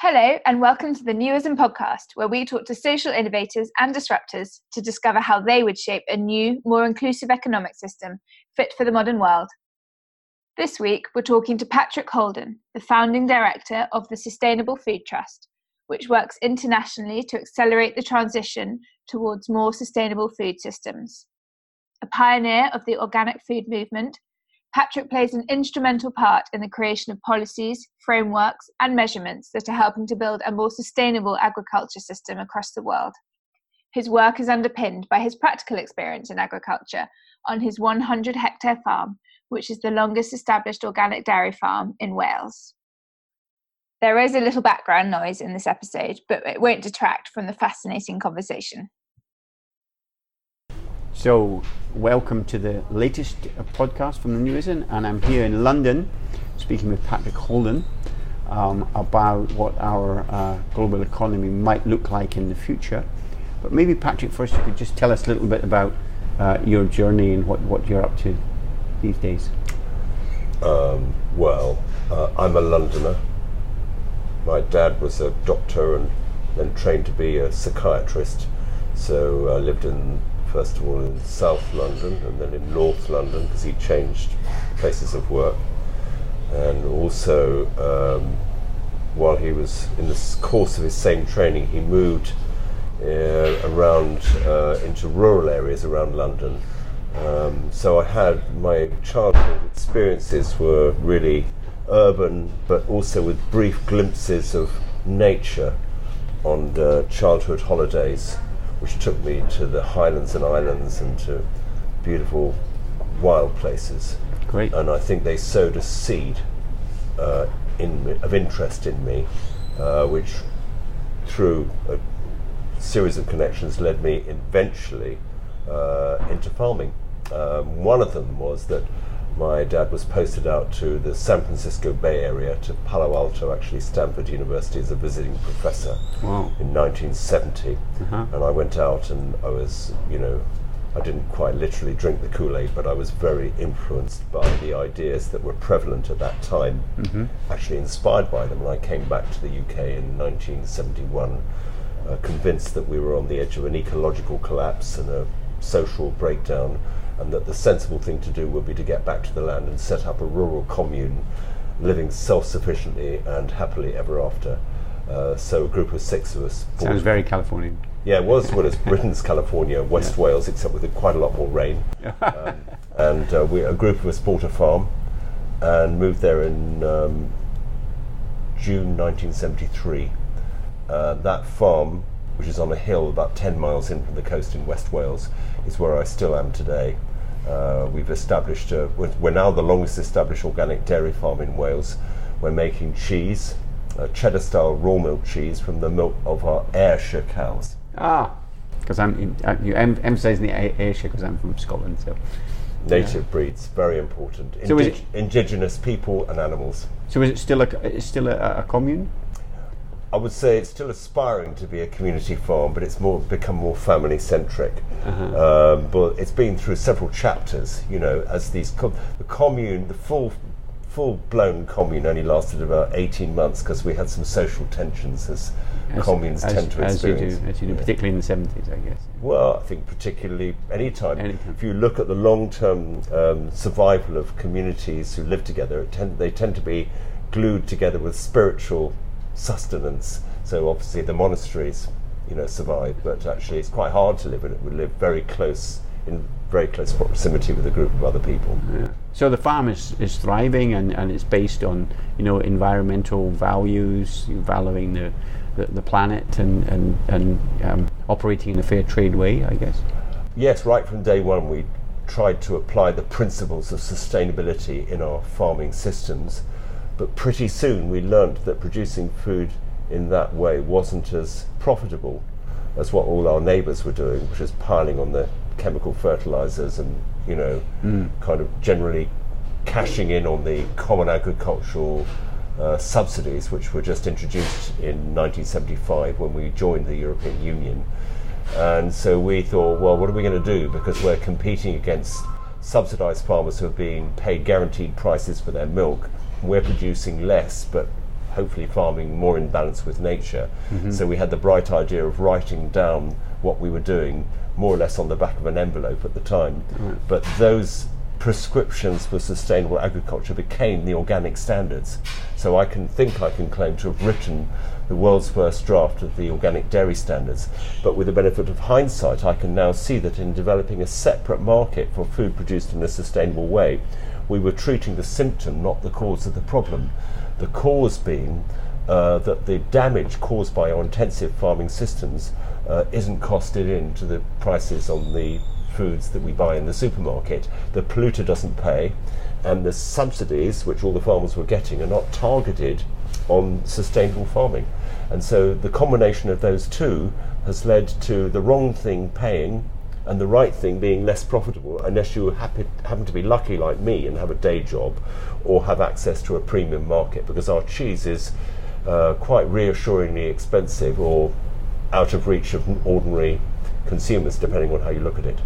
Hello, and welcome to the Newism podcast, where we talk to social innovators and disruptors to discover how they would shape a new, more inclusive economic system fit for the modern world. This week, we're talking to Patrick Holden, the founding director of the Sustainable Food Trust, which works internationally to accelerate the transition towards more sustainable food systems. A pioneer of the organic food movement, Patrick plays an instrumental part in the creation of policies, frameworks, and measurements that are helping to build a more sustainable agriculture system across the world. His work is underpinned by his practical experience in agriculture on his 100 hectare farm, which is the longest established organic dairy farm in Wales. There is a little background noise in this episode, but it won't detract from the fascinating conversation. So, welcome to the latest podcast from the New Newism, and I'm here in London speaking with Patrick Holden um, about what our uh, global economy might look like in the future. But maybe, Patrick, first you could just tell us a little bit about uh, your journey and what, what you're up to these days. Um, well, uh, I'm a Londoner. My dad was a doctor and then trained to be a psychiatrist. So I lived in first of all in South London and then in North London because he changed places of work. And also, um, while he was in the course of his same training, he moved uh, around uh, into rural areas around London. Um, so I had my childhood experiences were really urban, but also with brief glimpses of nature on the childhood holidays which took me to the highlands and islands and to beautiful wild places. Great. And I think they sowed a seed uh, in, of interest in me, uh, which through a series of connections led me eventually uh, into farming. Um, one of them was that my dad was posted out to the San Francisco Bay Area, to Palo Alto, actually, Stanford University, as a visiting professor wow. in 1970. Uh-huh. And I went out and I was, you know, I didn't quite literally drink the Kool Aid, but I was very influenced by the ideas that were prevalent at that time, mm-hmm. actually inspired by them. And I came back to the UK in 1971, uh, convinced that we were on the edge of an ecological collapse and a social breakdown and that the sensible thing to do would be to get back to the land and set up a rural commune, living self-sufficiently and happily ever after. Uh, so a group of six of us. Sounds very Californian. Yeah, it was well as Britain's California, West yeah. Wales, except with quite a lot more rain. um, and uh, we, a group of us bought a farm and moved there in um, June 1973. Uh, that farm, which is on a hill about 10 miles in from the coast in West Wales, is where I still am today. Uh, we've established, a, we're now the longest established organic dairy farm in Wales. We're making cheese, cheddar style raw milk cheese from the milk of our Ayrshire cows. Ah, because I'm in, uh, you em- emphasising the Ayrshire because I'm from Scotland, so. Native yeah. breeds, very important. Indi- so it, indigenous people and animals. So is it still a, it's still a, a commune? I would say it's still aspiring to be a community farm, but it's more become more family centric. Uh-huh. Um, but it's been through several chapters. You know, as these com- the commune, the full full blown commune only lasted about eighteen months because we had some social tensions as, as communes as, tend to as experience. You do, as you do, yeah. particularly in the seventies, I guess. Well, I think particularly any time. If you look at the long term um, survival of communities who live together, tend, they tend to be glued together with spiritual sustenance. So obviously the monasteries, you know, survive, but actually it's quite hard to live in it. We live very close in very close proximity with a group of other people. Yeah. So the farm is, is thriving and, and it's based on you know environmental values, valuing the, the, the planet and and, and um, operating in a fair trade way, I guess. Yes, right from day one we tried to apply the principles of sustainability in our farming systems but pretty soon we learnt that producing food in that way wasn't as profitable as what all our neighbours were doing, which was piling on the chemical fertilizers and, you know, mm. kind of generally cashing in on the common agricultural uh, subsidies, which were just introduced in 1975 when we joined the European Union. And so we thought, well, what are we going to do? Because we're competing against subsidized farmers who are being paid guaranteed prices for their milk we're producing less but hopefully farming more in balance with nature. Mm-hmm. So we had the bright idea of writing down what we were doing more or less on the back of an envelope at the time. But those prescriptions for sustainable agriculture became the organic standards. So I can think I can claim to have written the world's first draft of the organic dairy standards. But with the benefit of hindsight, I can now see that in developing a separate market for food produced in a sustainable way, we were treating the symptom, not the cause of the problem. The cause being uh, that the damage caused by our intensive farming systems uh, isn't costed into the prices on the foods that we buy in the supermarket. The polluter doesn't pay, and the subsidies, which all the farmers were getting, are not targeted on sustainable farming. And so the combination of those two has led to the wrong thing paying and the right thing being less profitable unless you happen, happen to be lucky like me and have a day job or have access to a premium market because our cheese is uh, quite reassuringly expensive or out of reach of ordinary consumers depending on how you look at it.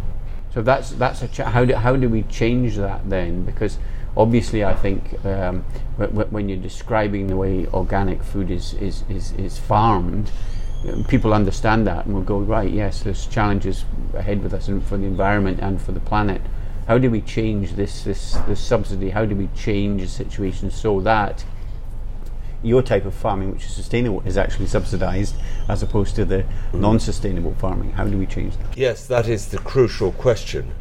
So that's that's a ch- how do how do we change that then? Because obviously, I think um, w- w- when you're describing the way organic food is is is, is farmed, people understand that and will go right. Yes, there's challenges ahead with us and for the environment and for the planet. How do we change this this this subsidy? How do we change the situation so that your type of farming, which is sustainable, is actually subsidised as opposed to the non-sustainable farming? How do we change that? Yes, that is the crucial question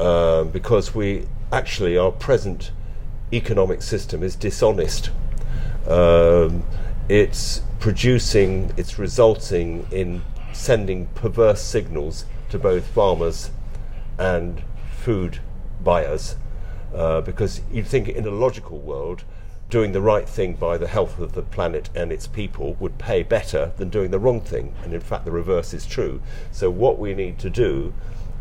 um, because we actually, our present economic system is dishonest. Um, it's producing, it's resulting in sending perverse signals to both farmers and food buyers uh, because you'd think in a logical world, doing the right thing by the health of the planet and its people would pay better than doing the wrong thing. And in fact, the reverse is true. So, what we need to do,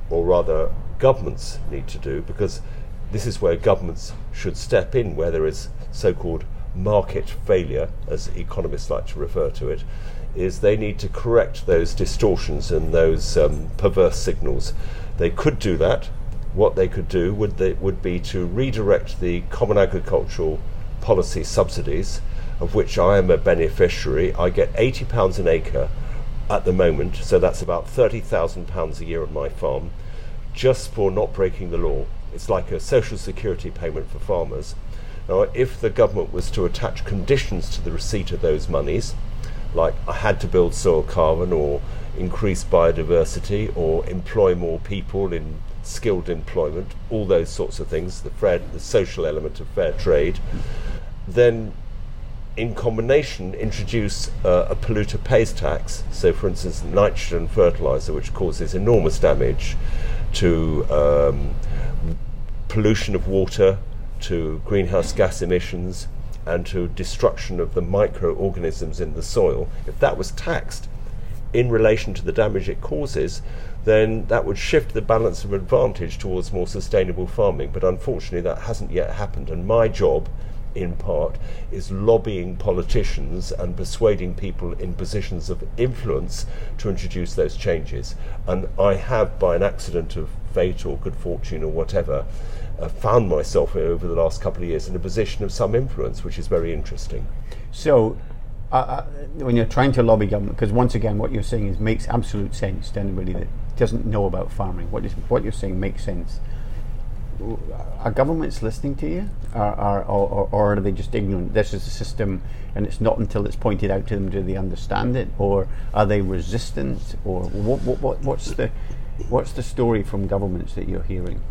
or rather, governments need to do, because this is where governments should step in where there is so called market failure, as economists like to refer to it, is they need to correct those distortions and those um, perverse signals. They could do that. What they could do would, they, would be to redirect the common agricultural policy subsidies, of which I am a beneficiary. I get £80 an acre at the moment, so that's about £30,000 a year on my farm, just for not breaking the law. It's like a social security payment for farmers. Now, if the government was to attach conditions to the receipt of those monies, like I had to build soil carbon or increase biodiversity or employ more people in skilled employment, all those sorts of things, the, fair, the social element of fair trade, then in combination introduce uh, a polluter pays tax. So, for instance, nitrogen fertilizer, which causes enormous damage to um, pollution of water, to greenhouse gas emissions, and to destruction of the microorganisms in the soil. If that was taxed in relation to the damage it causes, then that would shift the balance of advantage towards more sustainable farming. But unfortunately, that hasn't yet happened. And my job in part, is lobbying politicians and persuading people in positions of influence to introduce those changes. And I have, by an accident of fate or good fortune or whatever, uh, found myself over the last couple of years in a position of some influence, which is very interesting. So, uh, uh, when you're trying to lobby government, because once again, what you're saying is makes absolute sense to anybody that doesn't know about farming. What is what you're saying makes sense. Are governments listening to you, or, or, or, or are they just ignorant? This is the system, and it's not until it's pointed out to them do they understand it, or are they resistant, or what, what, what, what's the what's the story from governments that you're hearing?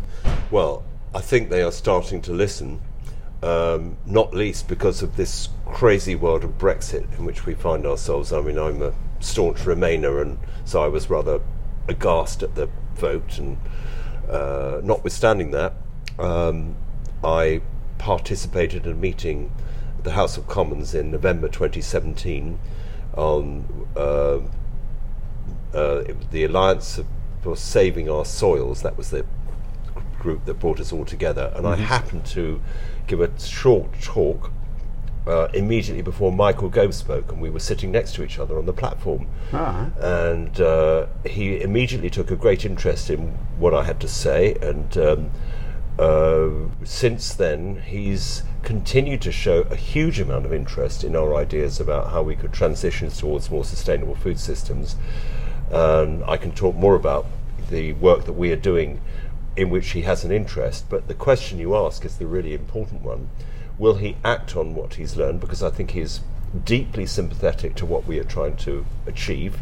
Well, I think they are starting to listen, um, not least because of this crazy world of Brexit in which we find ourselves. I mean, I'm a staunch Remainer, and so I was rather aghast at the vote. And uh, notwithstanding that, um, I participated in a meeting at the House of Commons in November 2017 on uh, uh, the Alliance for Saving Our Soils. That was the group that brought us all together, and mm-hmm. I happened to give a short talk uh, immediately before Michael Gove spoke, and we were sitting next to each other on the platform. Uh-huh. And uh, he immediately took a great interest in what I had to say, and um, uh, since then he's continued to show a huge amount of interest in our ideas about how we could transition towards more sustainable food systems. And I can talk more about the work that we are doing in which he has an interest. But the question you ask is the really important one. Will he act on what he's learned? Because I think he's deeply sympathetic to what we are trying to achieve.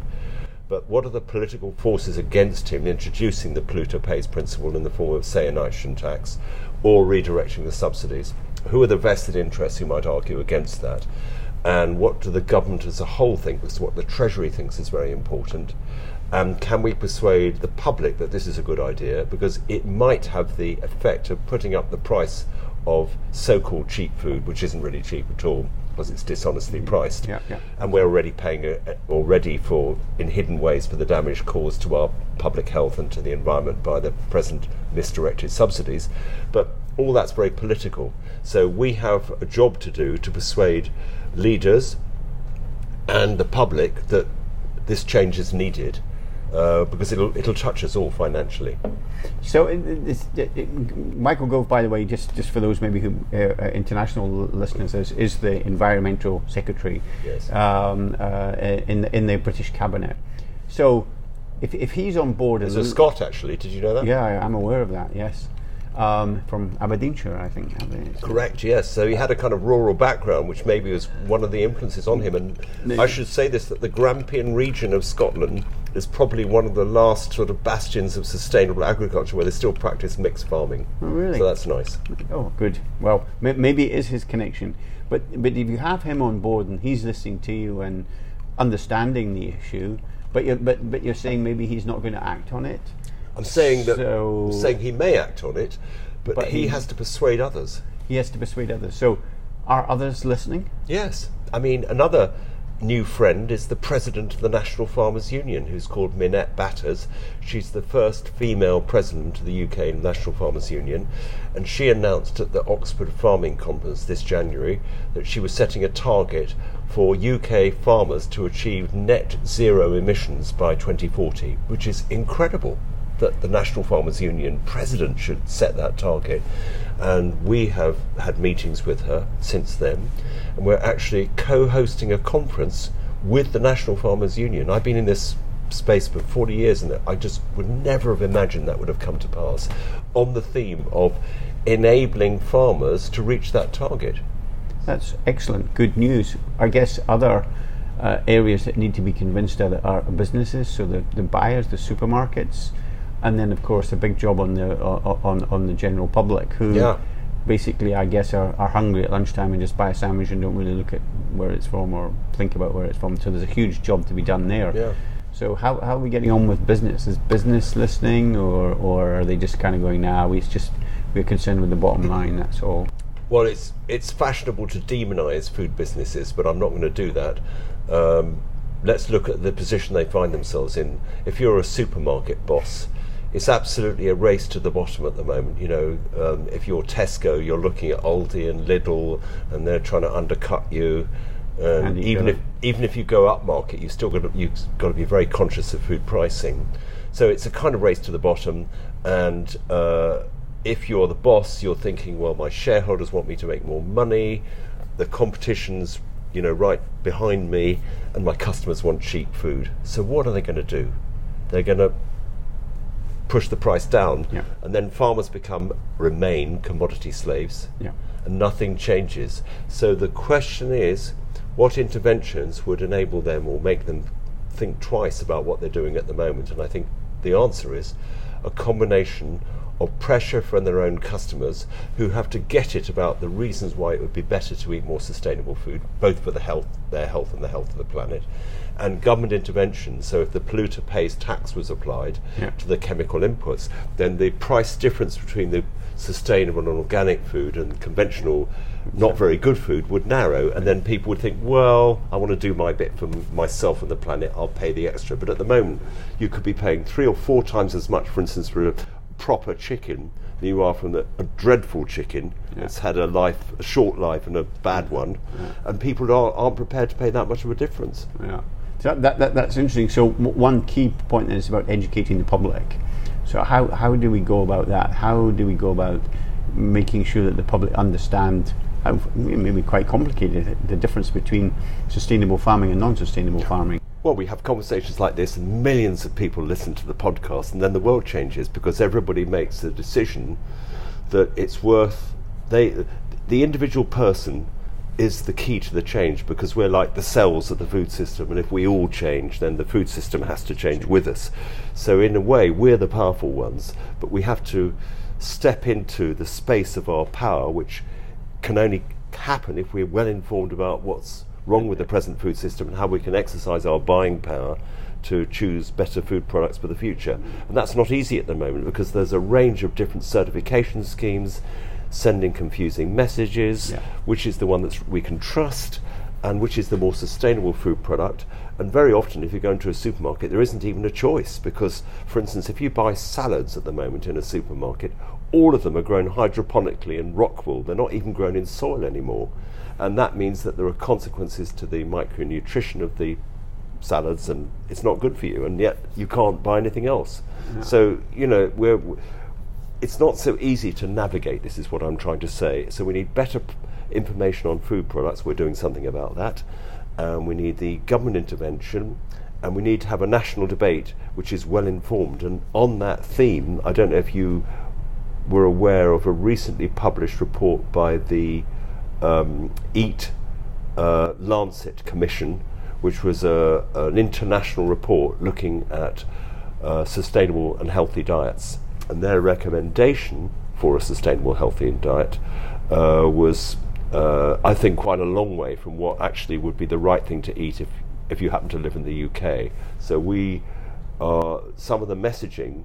But what are the political forces against him introducing the polluter pays principle in the form of, say, a nitrogen tax or redirecting the subsidies? Who are the vested interests who might argue against that? And what do the government as a whole think? Because what the Treasury thinks is very important. And can we persuade the public that this is a good idea? Because it might have the effect of putting up the price of so called cheap food, which isn't really cheap at all because it's dishonestly priced. Yeah, yeah. And we're already paying uh, already for, in hidden ways, for the damage caused to our public health and to the environment by the present misdirected subsidies. But all that's very political. So we have a job to do to persuade leaders and the public that this change is needed uh, because it'll it'll touch us all financially. So, it, it, it, Michael Gove, by the way, just, just for those maybe who uh, uh, international listeners, is, is the environmental secretary Yes. um, uh, in the, in the British cabinet. So, if, if he's on board, and a Scot actually. Did you know that? yeah, I- I'm aware of that. Yes, um, from Aberdeenshire, I think. Correct, yes. So he had a kind of rural background, which maybe was one of the influences on him. And I should say this that the Grampian region of Scotland is probably one of the last sort of bastions of sustainable agriculture where they still practice mixed farming. Oh, really? So that's nice. Oh, good. Well, may- maybe it is his connection. But but if you have him on board and he's listening to you and understanding the issue, but you're but but you're saying maybe he's not going to act on it. I'm saying that So- I'm saying he may act on it, but, But he he- has to persuade others. He has to persuade others. So, are others listening? Yes. I mean, another new friend is the president of the National Farmers Union, who's called Minette Batters. She's the first female president of the UK National Farmers Union, and she announced at the Oxford Farming Conference this January that she was setting a target for UK farmers to achieve net zero emissions by 2040, which is incredible that the National Farmers Union president should set that target. And we have had meetings with her since then, and we're actually co hosting a conference with the National Farmers Union. I've been in this space for 40 years, and I just would never have imagined that would have come to pass on the theme of enabling farmers to reach that target. That's excellent. Good news. I guess other uh, areas that need to be convinced are, are businesses, so the, the buyers, the supermarkets, and then of course a big job on the uh, on on the general public who Yeah. Basically I guess are, are hungry at lunchtime and just buy a sandwich and don't really look at where it's from or think about where it's from. So there's a huge job to be done there. Yeah. So how, how are we getting on with business? Is business listening or, or are they just kind of going, nah, we just we're concerned with the bottom line, that's all. Well, it's it's fashionable to demonise food businesses, but I'm not going to do that. Um, let's look at the position they find themselves in. If you're a supermarket boss, it's absolutely a race to the bottom at the moment. You know, um, if you're Tesco, you're looking at Aldi and Lidl, and they're trying to undercut you. And And even if even if you go up market, you still got to, you've got to be very conscious of food pricing. So it's a kind of race to the bottom, and uh, if you're the boss, you're thinking, well, my shareholders want me to make more money, the competition's you know right behind me, and my customers want cheap food. So what are they going to do? They're going to push the price down, Yeah. and then farmers become remain commodity slaves Yeah. and nothing changes. So the question is, what interventions would enable them or make them think twice about what they're doing at the moment? And I think the answer is a combination of pressure from their own customers who have to get it about the reasons why it would be better to eat more sustainable food, both for the health, their health and the health of the planet, and government intervention. So if the polluter pays tax was applied Yeah. to the chemical inputs, then the price difference between the sustainable and organic food and conventional, not very good food would narrow, and then people would think, well, I want to do my bit for m- myself and the planet, I'll pay the extra. But at the moment, you could be paying three or four times as much, for instance, for a proper chicken than you are from the, a dreadful chicken that's had a life, a short life, and a bad one, and people are, aren't prepared to pay that much of a difference. Yeah. So that, that, that's interesting. So one key point is about educating the public. So how, how do we go about that? How do we go about making sure that the public understand? how maybe quite complicated the difference between sustainable farming and non-sustainable farming. Well, we have conversations like this, and millions of people listen to the podcast, and then the world changes because everybody makes the decision that it's worth they the individual person is the key to the change because we're like the cells of the food system, and if we all change, then the food system has to change with us. So, in a way, we're the powerful ones, but we have to step into the space of our power, which can only happen if we're well informed about what's wrong with the present food system and how we can exercise our buying power to choose better food products for the future. And that's not easy at the moment because there's a range of different certification schemes sending confusing messages, Yeah. which is the one that we can trust and which is the more sustainable food product. And very often, if you go into a supermarket, there isn't even a choice because, for instance, if you buy salads at the moment in a supermarket, all of them are grown hydroponically in rock wool. They're not even grown in soil anymore. And that means that there are consequences to the micronutrition of the salads and it's not good for you and yet you can't buy anything else so you know we're it's not so easy to navigate this is what i'm trying to say. So we need better p- information on food products. We're doing something about that. And we need the government intervention and we need to have a national debate which is well informed. And on that theme i don't know if you were aware of a recently published report by the um, eat uh, Lancet Commission, which was a, an international report looking at uh, sustainable and healthy diets. And their recommendation for a sustainable, healthy diet uh, was, uh, I think, quite a long way from what actually would be the right thing to eat if, if you happen to live in the UK. So we, uh, some of the messaging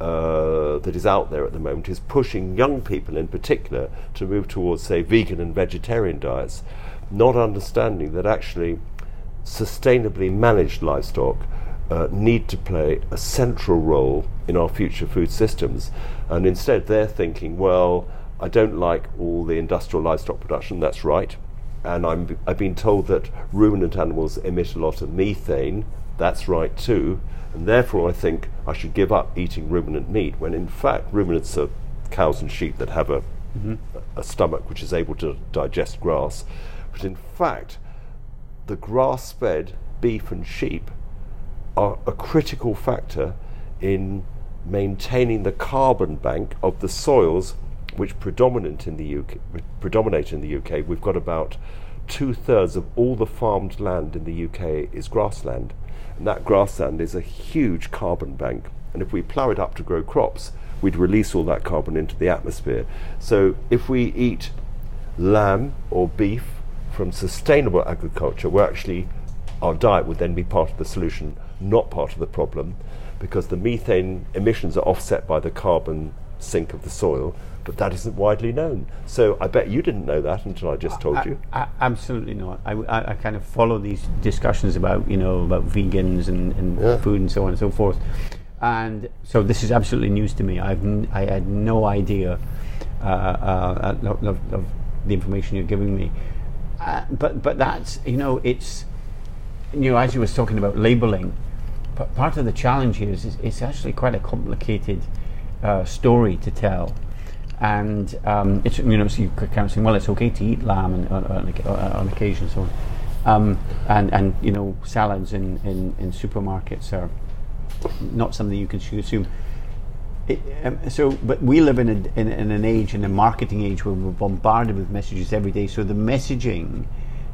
uh, that is out there at the moment is pushing young people in particular to move towards, say, vegan and vegetarian diets, not understanding that actually sustainably managed livestock uh, need to play a central role in our future food systems. And instead, they're thinking, well, I don't like all the industrial livestock production, that's right. And I'm, I've been told that ruminant animals emit a lot of methane, that's right too. And therefore, I think I should give up eating ruminant meat, when in fact, ruminants are cows and sheep that have a, a stomach which is able to digest grass. But in fact, the grass fed beef and sheep are a critical factor in maintaining the carbon bank of the soils which predominate in the UK. Predominate in the UK. We've got about two thirds of all the farmed land in the UK is grassland, and that grassland is a huge carbon bank. And if we plough it up to grow crops, we'd release all that carbon into the atmosphere. So if we eat lamb or beef from sustainable agriculture, we're actually our diet would then be part of the solution, not part of the problem, because the methane emissions are offset by the carbon sink of the soil, but that isn't widely known. So I bet you didn't know that until I just told I- you. I- absolutely not. I, I, I kind of follow these discussions about you know about vegans and, and Yeah. food and so on and so forth, and so this is absolutely news to me. I've n- I had no idea uh, uh, of, of, of the information you're giving me, uh, but but that's you know it's you know as you was talking about labeling, part of the challenge here is, is it's actually quite a complicated uh, story to tell. And um, it's you know so you of say well it's okay to eat lamb and, on, on, on occasion and so on. Um, and and you know salads in, in, in supermarkets are not something you can consume it, um, so but we live in, a, in, in an age in a marketing age where we're bombarded with messages every day. So the messaging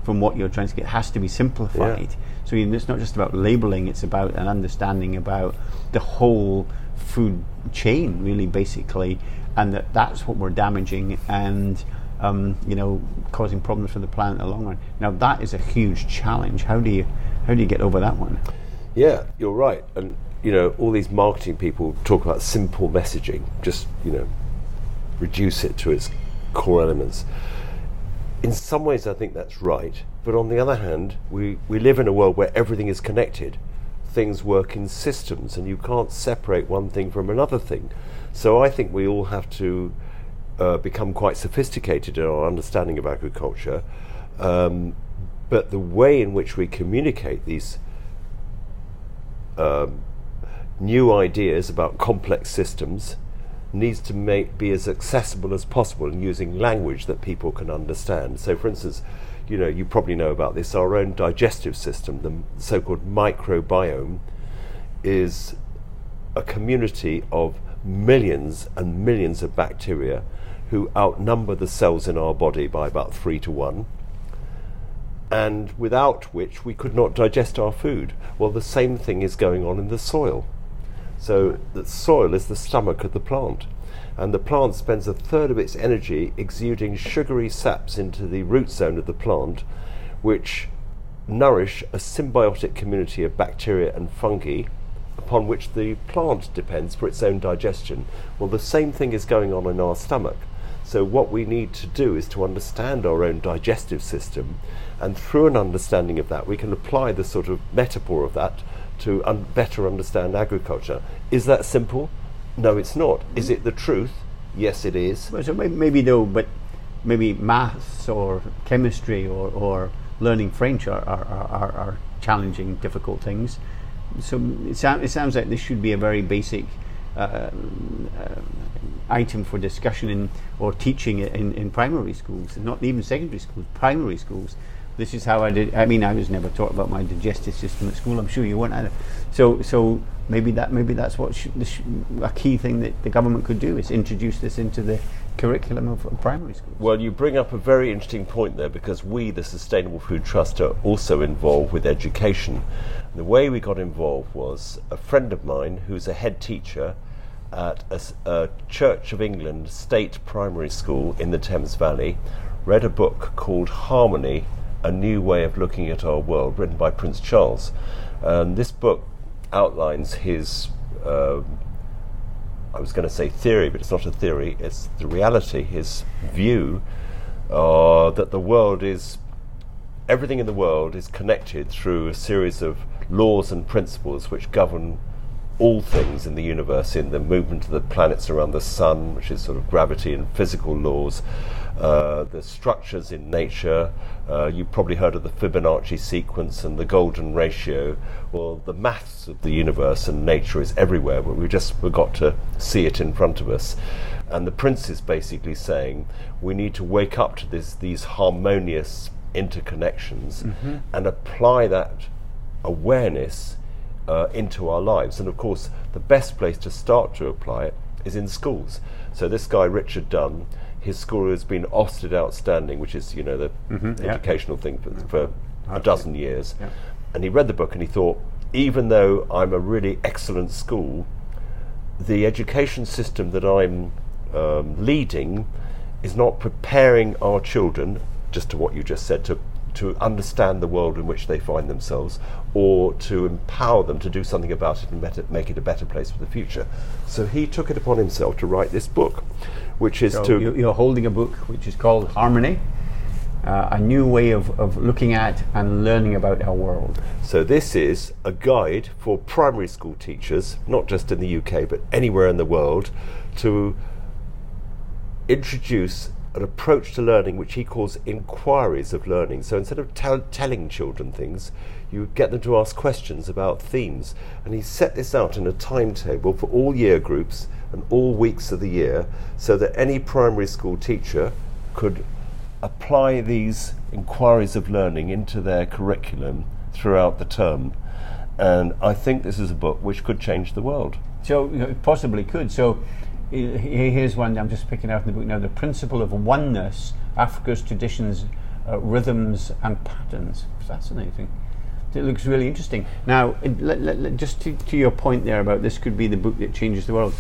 from what you're trying to get has to be simplified. So you know, it's not just about labeling it's about an understanding about the whole food chain really basically and that that's what we're damaging and um, you know causing problems for the planet in the long run. Now that is a huge challenge. How do you how do you get over that one? Yeah, you're right. And you know, all these marketing people talk about simple messaging, just you know, reduce it to its core elements. In some ways, I think that's right. But on the other hand, we, we live in a world where everything is connected. Things work in systems, and you can't separate one thing from another thing. So I think we all have to uh, become quite sophisticated in our understanding of agriculture. Um, but the way in which we communicate these um, new ideas about complex systems needs to make, be as accessible as possible and using language that people can understand. So, for instance, you know, you probably know about this. Our own digestive system, the so-called microbiome, is a community of millions and millions of bacteria who outnumber the cells in our body by about three to one, and without which we could not digest our food. Well, the same thing is going on in the soil. So, the soil is the stomach of the plant, and the plant spends a third of its energy exuding sugary saps into the root zone of the plant, which nourish a symbiotic community of bacteria and fungi upon which the plant depends for its own digestion. Well, the same thing is going on in our stomach. So, what we need to do is to understand our own digestive system, and through an understanding of that, we can apply the sort of metaphor of that to un- better understand agriculture. Is that simple? No, it's not. Is it the truth? Yes, it is. Well, so maybe, maybe though, but maybe maths or chemistry or, or learning French are, are, are, are challenging, difficult things so it, sound, it, sounds like this should be a very basic uh, uh, item for discussion in, or teaching in, in primary schools, not even secondary schools, primary schools. This is how I did. I mean, I was never taught about my digestive system at school. I'm sure you weren't either. So, so maybe that maybe that's what sh- sh- a key thing that the government could do is introduce this into the curriculum of, of primary schools. Well, you bring up a very interesting point there because we, the Sustainable Food Trust, are also involved with education. The way we got involved was a friend of mine who's a head teacher at a, a, Church of England state primary school in the Thames Valley read a book called Harmony A New Way of Looking at Our World, written by Prince Charles. And this book outlines his, uh, I was going to say theory, but it's not a theory, it's the reality, his view uh, that the world is, everything in the world is connected through a series of laws and principles which govern all things in the universe, in the movement of the planets around the sun, which is sort of gravity and physical laws, uh, the structures in nature. Uh, you've probably heard of the Fibonacci sequence and the golden ratio. Well, the maths of the universe and nature is everywhere, but we just forgot to see it in front of us. And the prince is basically saying we need to wake up to this, these harmonious interconnections mm-hmm. and apply that awareness uh, into our lives. And of course, the best place to start to apply it is in schools. So this guy, Richard Dunne, his school has been Ofsted Outstanding, which is, you know, the mm-hmm, educational yeah. thing for, for a dozen years. Yeah. And he read the book and he thought, even though I'm a really excellent school, the education system that I'm um, leading is not preparing our children, just to what you just said, to to understand the world in which they find themselves or to empower them to do something about it and better, make it a better place for the future. So he took it upon himself to write this book, which is so to. You're holding a book which is called Harmony. Uh, a new way of, of looking at and learning about our world. So, this is a guide for primary school teachers, not just in the UK, but anywhere in the world, to introduce an approach to learning which he calls inquiries of learning. So instead of tell, telling children things, you get them to ask questions about themes. And he set this out in a timetable for all year groups and all weeks of the year so that any primary school teacher could apply these inquiries of learning into their curriculum throughout the term. And I think this is a book which could change the world. So, you know, it possibly could. So, here's one I'm just picking out in the book now the principle of oneness, Africa's traditions, uh, rhythms, and patterns. Fascinating. It looks really interesting. Now, let, let, just to, to, your point there about this could be the book that changes the world.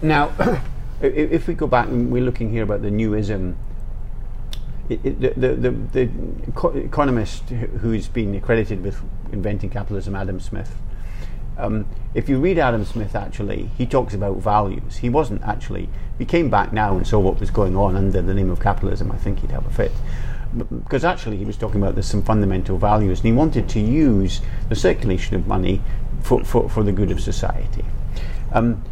Now, if we go back and we're looking here about the newism, it, it, the, the, the, the economist who's been accredited with inventing capitalism, Adam Smith, um, if you read Adam Smith, actually, he talks about values. He wasn't actually, he came back now and saw what was going on under the name of capitalism. I think he'd have a fit. Because actually, he was talking about there's some fundamental values, and he wanted to use the circulation of money for, for, for the good of society. Um,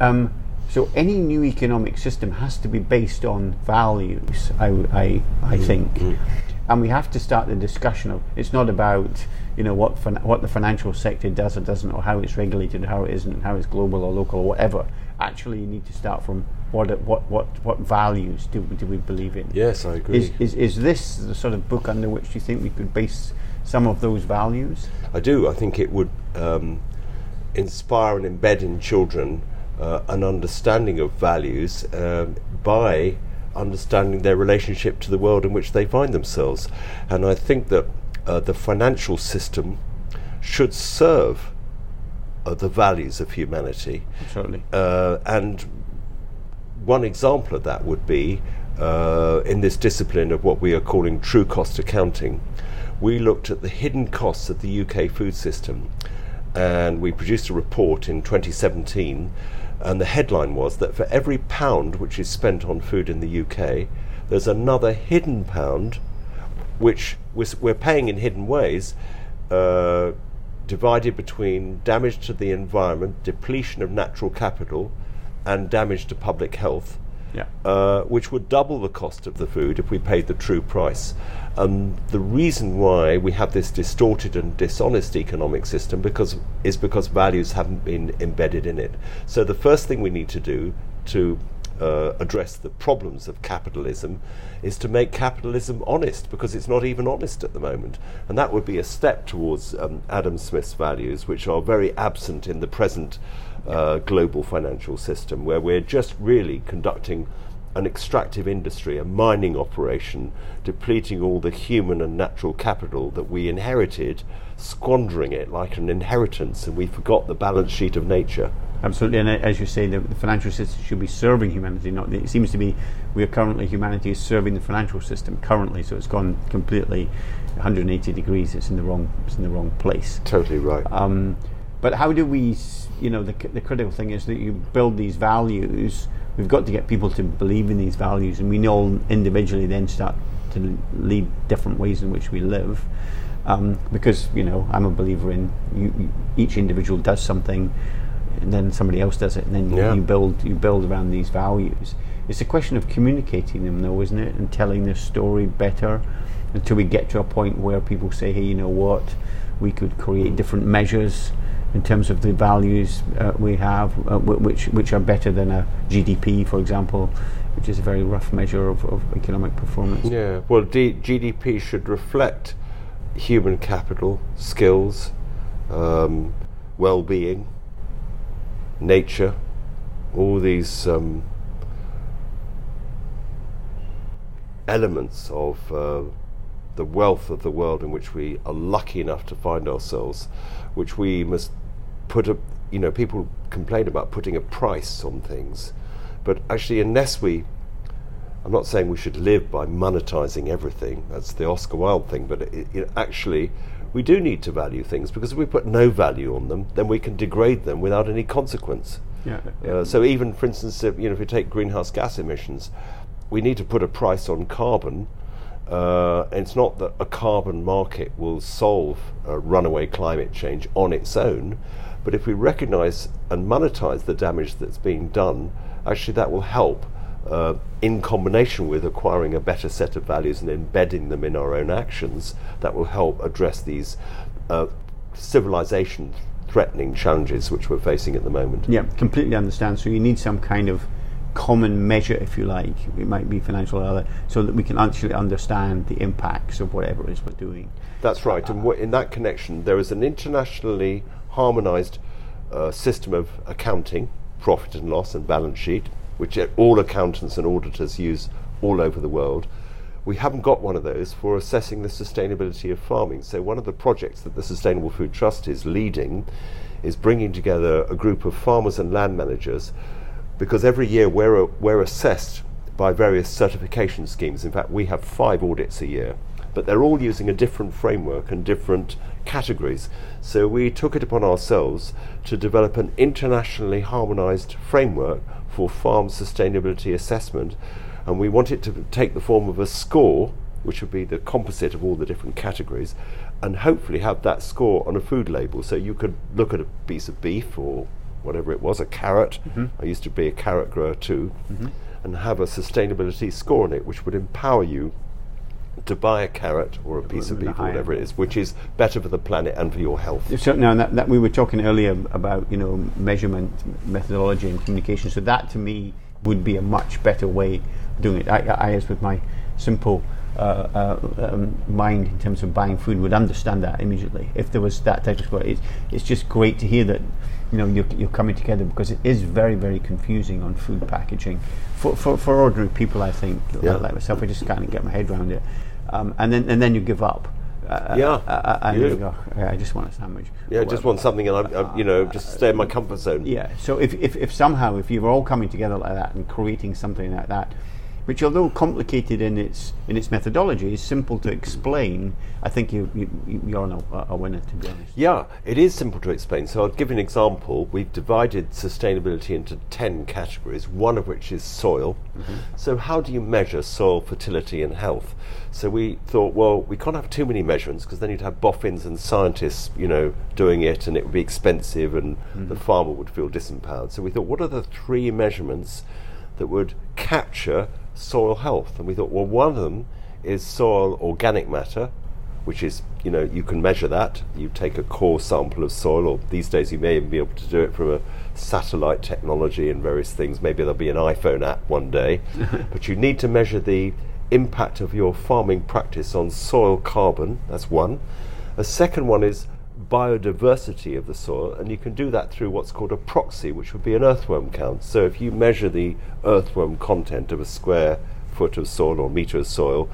um, so any new economic system has to be based on values, I, I, I think. Mm-hmm. And we have to start the discussion of it's not about you know what fin- what the financial sector does or doesn't, or how it's regulated, how it isn't, how it's global or local or whatever. Actually, you need to start from what what what what values do do we believe in? Yes, I agree. Is, is is this the sort of book under which you think we could base some of those values? I do. I think it would um, inspire and embed in children uh, an understanding of values um, by understanding their relationship to the world in which they find themselves. And I think that uh, the financial system should serve uh, the values of humanity. Absolutely. Uh, and one example of that would be uh, in this discipline of what we are calling true cost accounting. We looked at the hidden costs of the UK food system and we produced a report in 2017 and the headline was that for every pound which is spent on food in the UK, there's another hidden pound which we're paying in hidden ways, uh, divided between damage to the environment, depletion of natural capital, and damage to public health yeah. uh, which would double the cost of the food if we paid the true price. And the reason why we have this distorted and dishonest economic system because is because values haven't been embedded in it. So the first thing we need to do to uh, address the problems of capitalism is to make capitalism honest because it's not even honest at the moment. And that would be a step towards um, Adam Smith's values, which are very absent in the present uh, global financial system, where we're just really conducting an extractive industry, a mining operation, depleting all the human and natural capital that we inherited, squandering it like an inheritance, and we forgot the balance sheet of nature. Absolutely, and as you say, the, the, financial system should be serving humanity. Not it seems to be we are currently humanity is serving the financial system currently, so it's gone completely 180 degrees. It's in the wrong it's in the wrong place. Totally right. Um, but how do we, you know, the, the critical thing is that you build these values. We've got to get people to believe in these values, and we all individually then start to lead different ways in which we live. Um, because you know, I'm a believer in you, you, each individual does something, and then somebody else does it, and then yeah. you build you build around these values. It's a question of communicating them, though, isn't it, and telling their story better until we get to a point where people say, "Hey, you know what? We could create different measures." In terms of the values uh, we have, uh, which which are better than a GDP, for example, which is a very rough measure of, of economic performance. Yeah, well, D- GDP should reflect human capital, skills, um, well-being, nature, all these um, elements of uh, the wealth of the world in which we are lucky enough to find ourselves, which we must put a, you know, people complain about putting a price on things, but actually, unless we, I'm not saying we should live by monetizing everything, that's the Oscar Wilde thing, but it, it actually, we do need to value things because if we put no value on them, then we can degrade them without any consequence. Yeah. Uh, so even, for instance, if, you know, if we take greenhouse gas emissions, we need to put a price on carbon uh, it's not that a carbon market will solve runaway climate change on its own, but if we recognize and monetize the damage that's being done, actually that will help uh, in combination with acquiring a better set of values and embedding them in our own actions, that will help address these uh, civilization threatening challenges which we're facing at the moment. Yeah, completely understand. So you need some kind of common measure, if you like, it might be financial or other, so that we can actually understand the impacts of whatever it is we're doing. That's right, and w- in that connection, there is an internationally harmonized uh, system of accounting, profit and loss, and balance sheet, which all accountants and auditors use all over the world. We haven't got one of those for assessing the sustainability of farming. So, one of the projects that the Sustainable Food Trust is leading is bringing together a group of farmers and land managers because every year we're, we're assessed by various certification schemes. In fact, we have five audits a year, but they're all using a different framework and different categories. So we took it upon ourselves to develop an internationally harmonized framework for farm sustainability assessment, and we want it to take the form of a score, which would be the composite of all the different categories, and hopefully have that score on a food label. So you could look at a piece of beef or whatever it was, a carrot. Mm-hmm. I used to be a carrot grower too, mm-hmm. and have a sustainability score on it, which would empower you to buy a carrot or a piece of beef or whatever it is, which is better for the planet and for your health. So now that, that we were talking earlier about you know measurement methodology and communication. So that to me would be a much better way of doing it. I, I as with my simple uh, uh, um, mind in terms of buying food would understand that immediately if there was that type of score. It's, it's just great to hear that you know you're, you're coming together because it is very very confusing on food packaging for, for, for ordinary people. I think Yeah. like myself, I just can't get my head around it, um, and then and then you give up. Uh, Yeah, uh, uh, and you you go, "Yeah, I just want a sandwich. Yeah, Or just want something, and I'm, I'm you know, just stay in my comfort zone. Yeah. So if, if, if somehow if you're all coming together like that and creating something like that, which although complicated in its in its methodology is simple to explain, I think you, you on a, a winner to be honest. Yeah, it is simple to explain. So I'll give you an example. We've divided sustainability into 10 categories, one of which is soil. Mm-hmm. So, how do you measure soil fertility and health? So, we thought, well, we can't have too many measurements because then you'd have boffins and scientists, you know, doing it and it would be expensive and the mm-hmm. farmer would feel disempowered. So, we thought, what are the three measurements that would capture soil health? And we thought, well, one of them is soil organic matter, which is, you know, you can measure that. You take a core sample of soil, or these days you may even be able to do it from a satellite technology and various things. Maybe there'll be an iPhone app one day. but you need to measure the impact of your farming practice on soil carbon. That's one. A second one is biodiversity of the soil, and you can do that through what's called a proxy, which would be an earthworm count. So if you measure the earthworm content of a square foot of soil or meter of soil,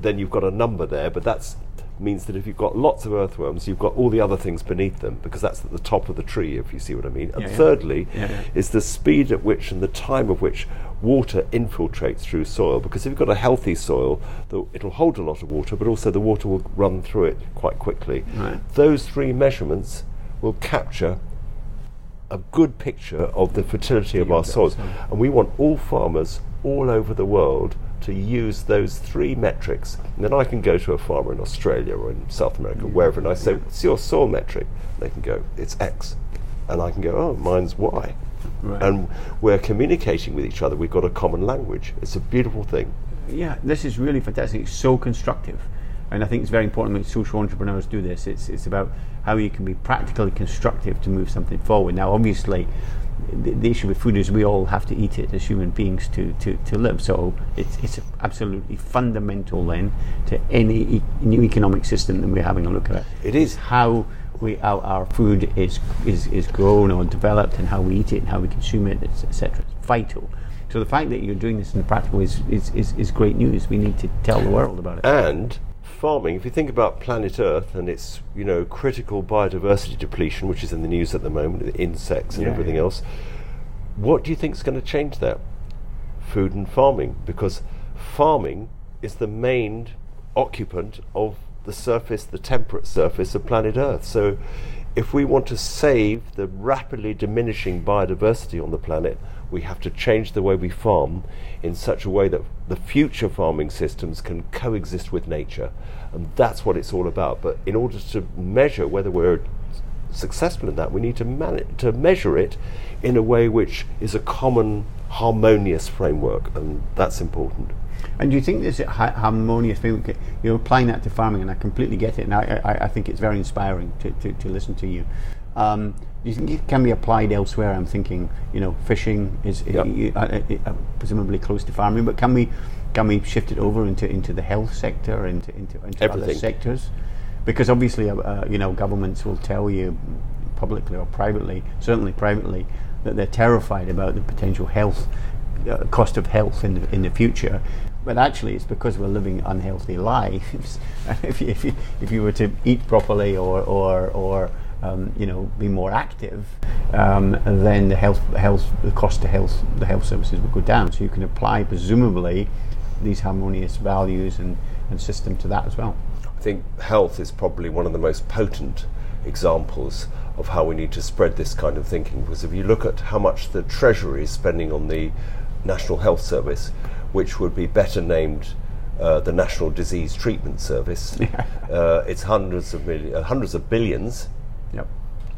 then you've got a number there, but that means that if you've got lots of earthworms, you've got all the other things beneath them because that's at the top of the tree, if you see what I mean. And Yeah, thirdly, yeah. is the speed at which and the time of which water infiltrates through soil. Because if you've got a healthy soil, the, it'll hold a lot of water, but also the water will run through it quite quickly. Right. Those three measurements will capture a good picture of the fertility of our soils. And we want all farmers all over the world to use those three metrics. And then I can go to a farmer in Australia or in South America, mm. wherever, and I say, What's your soil metric? They can go, It's X. And I can go, Oh, mine's Y. Right. And we're communicating with each other. We've got a common language. It's a beautiful thing. Yeah, this is really fantastic. It's so constructive, and I think it's very important when social entrepreneurs do this. It's it's about how you can be practically constructive to move something forward. Now, obviously, the, the issue with food is we all have to eat it as human beings to, to, to live. So it's it's absolutely fundamental then to any e- new economic system that we're having a look at. It is. how we our, our food is, is is grown or developed and how we eat it and how we consume it, etc. It's vital. So the fact that you're doing this in the practical is, is, is, is great news. We need to tell the world about it. And farming, if you think about planet Earth and its, you know, critical biodiversity depletion, which is in the news at the moment, the insects and Yeah, everything yeah. else, what do you think is going to change that? Food and farming, because farming is the main occupant of the surface, the temperate surface of planet Earth. So if we want to save the rapidly diminishing biodiversity on the planet, we have to change the way we farm in such a way that the future farming systems can coexist with nature. And that's what it's all about. But in order to measure whether we're successful in that, we need to, man- to measure it in a way which is a common, harmonious framework. And that's important. And do you think this harmonious framework, you're applying that to farming, and I completely get it, and I, I, I think it's very inspiring to, to, to listen to you. Um, do you think it can be applied elsewhere? I'm thinking, you know, fishing is Yep. uh, uh, uh, presumably close to farming, but can we can we shift it over into, into the health sector, into into, into other sectors? Because obviously, uh, uh, you know, governments will tell you publicly or privately, certainly privately, that they're terrified about the potential health uh, cost of health in the, in the future. But actually, it's because we're living unhealthy lives. if, you, if, you, if you were to eat properly or or, or um, you know be more active, um, then the health health the cost to health the health services would go down. So you can apply presumably these harmonious values and, and system to that as well. I think health is probably one of the most potent examples of how we need to spread this kind of thinking. Because if you look at how much the Treasury is spending on the National Health Service, which would be better named uh, the National Disease Treatment Service, uh, it's hundreds of million, uh, hundreds of billions. Yep.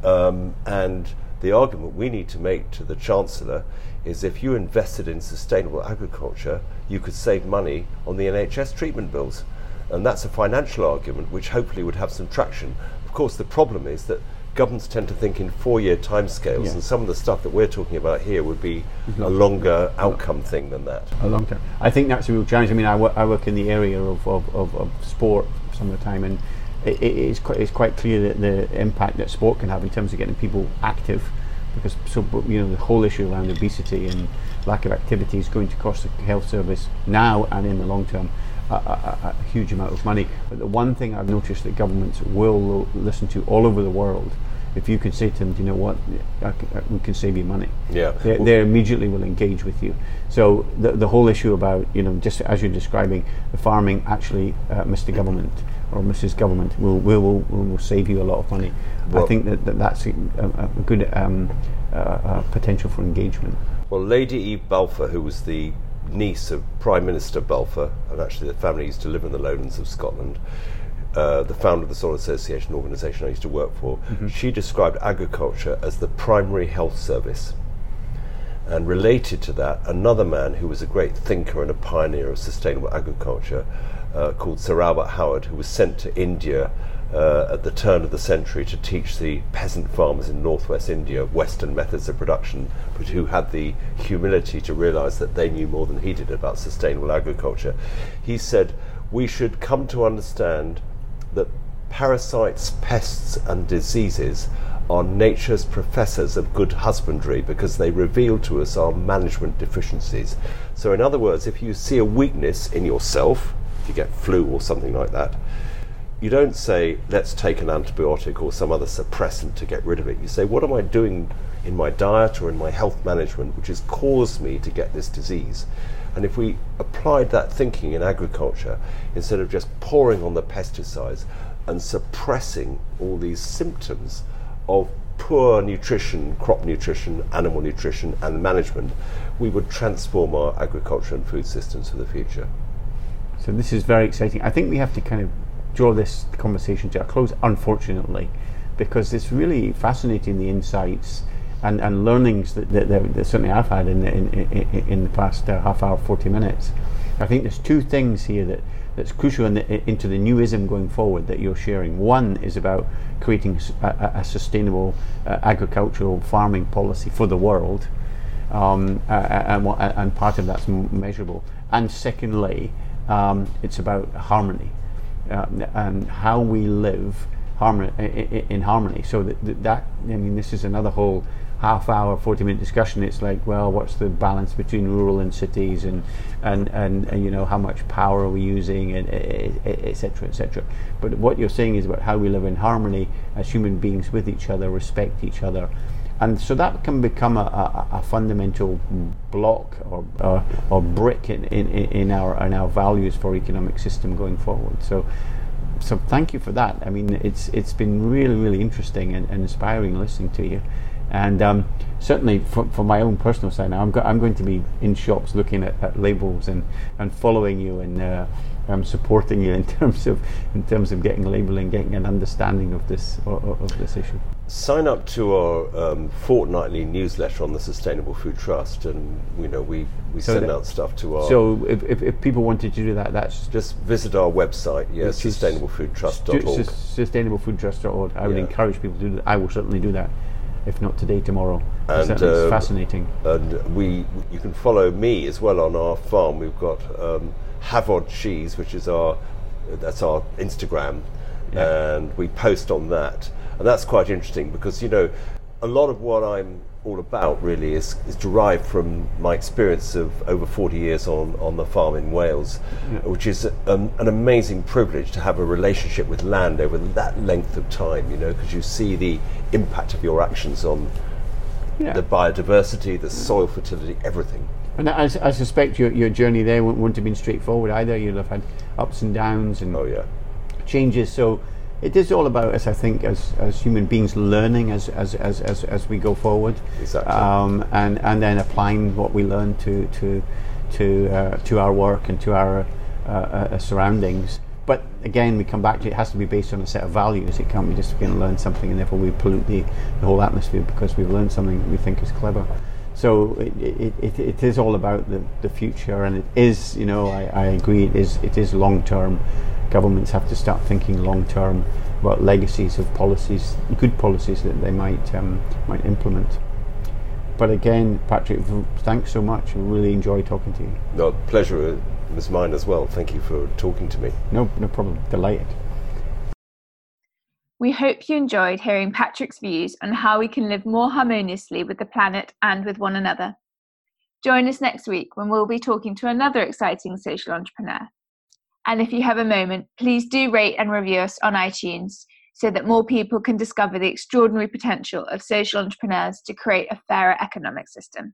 Um, and the argument we need to make to the Chancellor is if you invested in sustainable agriculture, you could save money on the NHS treatment bills. And that's a financial argument which hopefully would have some traction. Of course, the problem is that governments tend to think in four-year timescales, Yeah. and some of the stuff that we're talking about here would be a longer outcome thing than that. a long time. I think that's a real challenge. I mean, I work, I work in the area of, of, of, of sport some of the time, and it, it is quite, it's quite clear that the impact that sport can have in terms of getting people active, because so you know the whole issue around obesity and lack of activity is going to cost the health service now and in the long term. A, a, a huge amount of money. But the one thing I've noticed that governments will listen to all over the world, if you can say to them, "Do you know what, I c- I- we can save you money," Yeah. they, Well- they immediately will engage with you. So the, the whole issue about, you know, just as you're describing, the farming actually, uh, Mr. Government or Mrs. Government will, will, will, will save you a lot of money. I think that, that that's a, a, a good um, uh, uh, potential for engagement. Well, Lady Eve Balfour, who was the niece of Prime Minister Balfour, and actually the family used to live in the lowlands of Scotland, uh, the founder of the Soil Association organisation I used to work for, she described agriculture as the primary health service. And related to that, another man who was a great thinker and a pioneer of sustainable agriculture, uh, called Sir Albert Howard, who was sent to India uh, at the turn of the century to teach the peasant farmers in northwest India Western methods of production, but who had the humility to realize that they knew more than he did about sustainable agriculture. He said, We should come to understand that parasites, pests, and diseases are nature's professors of good husbandry because they reveal to us our management deficiencies. So, in other words, if you see a weakness in yourself, if you get flu or something like that, you don't say, let's take an antibiotic or some other suppressant to get rid of it. You say, what am I doing in my diet or in my health management which has caused me to get this disease? And if we applied that thinking in agriculture, instead of just pouring on the pesticides and suppressing all these symptoms of poor nutrition, crop nutrition, animal nutrition, and management, we would transform our agriculture and food systems for the future. So this is very exciting. I think we have to kind of draw this conversation to a close, unfortunately, because it's really fascinating the insights and, and learnings that, that, that, certainly I've had in the, in, in, in the past uh, half hour, 40 minutes. I think there's two things here that, that's crucial in the, into the newism going forward that you're sharing. One is about creating a sustainable uh, agricultural farming policy for the world, um, uh, and, and part of that's measurable. And secondly, um, it's about harmony uh, and how we live harmony, in harmony. So that, that, I mean, this is another whole half hour, 40 minute discussion. It's like, well, what's the balance between rural and cities and, and, and, and you know, how much power are we using and uh, uh, et cetera, et cetera. But what you're saying is about how we live in harmony as human beings with each other, respect each other. And so that can become a, a, a fundamental block or, uh, or brick in, in, in, our, in our values for economic system going forward. So, so thank you for that. I mean, it's it's been really really interesting and, and inspiring listening to you, and um, certainly for, for my own personal side now, I'm go- I'm going to be in shops looking at, at labels and, and following you and uh, um, supporting you in terms of in terms of getting labeling, getting an understanding of this of, of this issue. sign up to our um, fortnightly newsletter on the Sustainable Food Trust, and you know we, we So send out stuff to our. So if, if, if people wanted to do that, that's just visit our website, yes, sustainablefoodtrust.org. sus- sustainablefoodtrust.org. I would Yeah. encourage people to do that. I will certainly do that, if not today, tomorrow. And, it's um, fascinating. and we you can follow me as well on our farm. We've got um, Hafod cheese, which is our that's our Instagram, Yeah. and we post on that, and that's quite interesting because you know a lot of what I'm all about really is, is derived from my experience of over 40 years on, on the farm in Wales, which is um, an amazing privilege to have a relationship with land over that length of time, you know, because you see the impact of your actions on Yeah. the biodiversity, the soil fertility, everything. And I, I suspect your, your journey there wouldn't, wouldn't have been straightforward either. You'd have had ups and downs and Oh yeah, changes. So it is all about us, I think, as, as human beings, learning as, as, as, as, as we go forward. Exactly. Um, and, and then applying what we learn to, to, to, uh, to our work and to our uh, uh, surroundings. But again, we come back to it has to be based on a set of values. It can't be just going to learn something and therefore we pollute the, the whole atmosphere because we've learned something we think is clever. So it, it, it, it is all about the, the future, and it is, you know, I, I agree, it is, it is long term governments have to start thinking long term about legacies of policies, good policies that they might um, might implement. But again, Patrick, thanks so much. I really enjoy talking to you. No, pleasure was mine as well. Thank you for talking to me. No, no problem. Delighted. We hope you enjoyed hearing Patrick's views on how we can live more harmoniously with the planet and with one another. Join us next week when we'll be talking to another exciting social entrepreneur. And if you have a moment, please do rate and review us on iTunes so that more people can discover the extraordinary potential of social entrepreneurs to create a fairer economic system.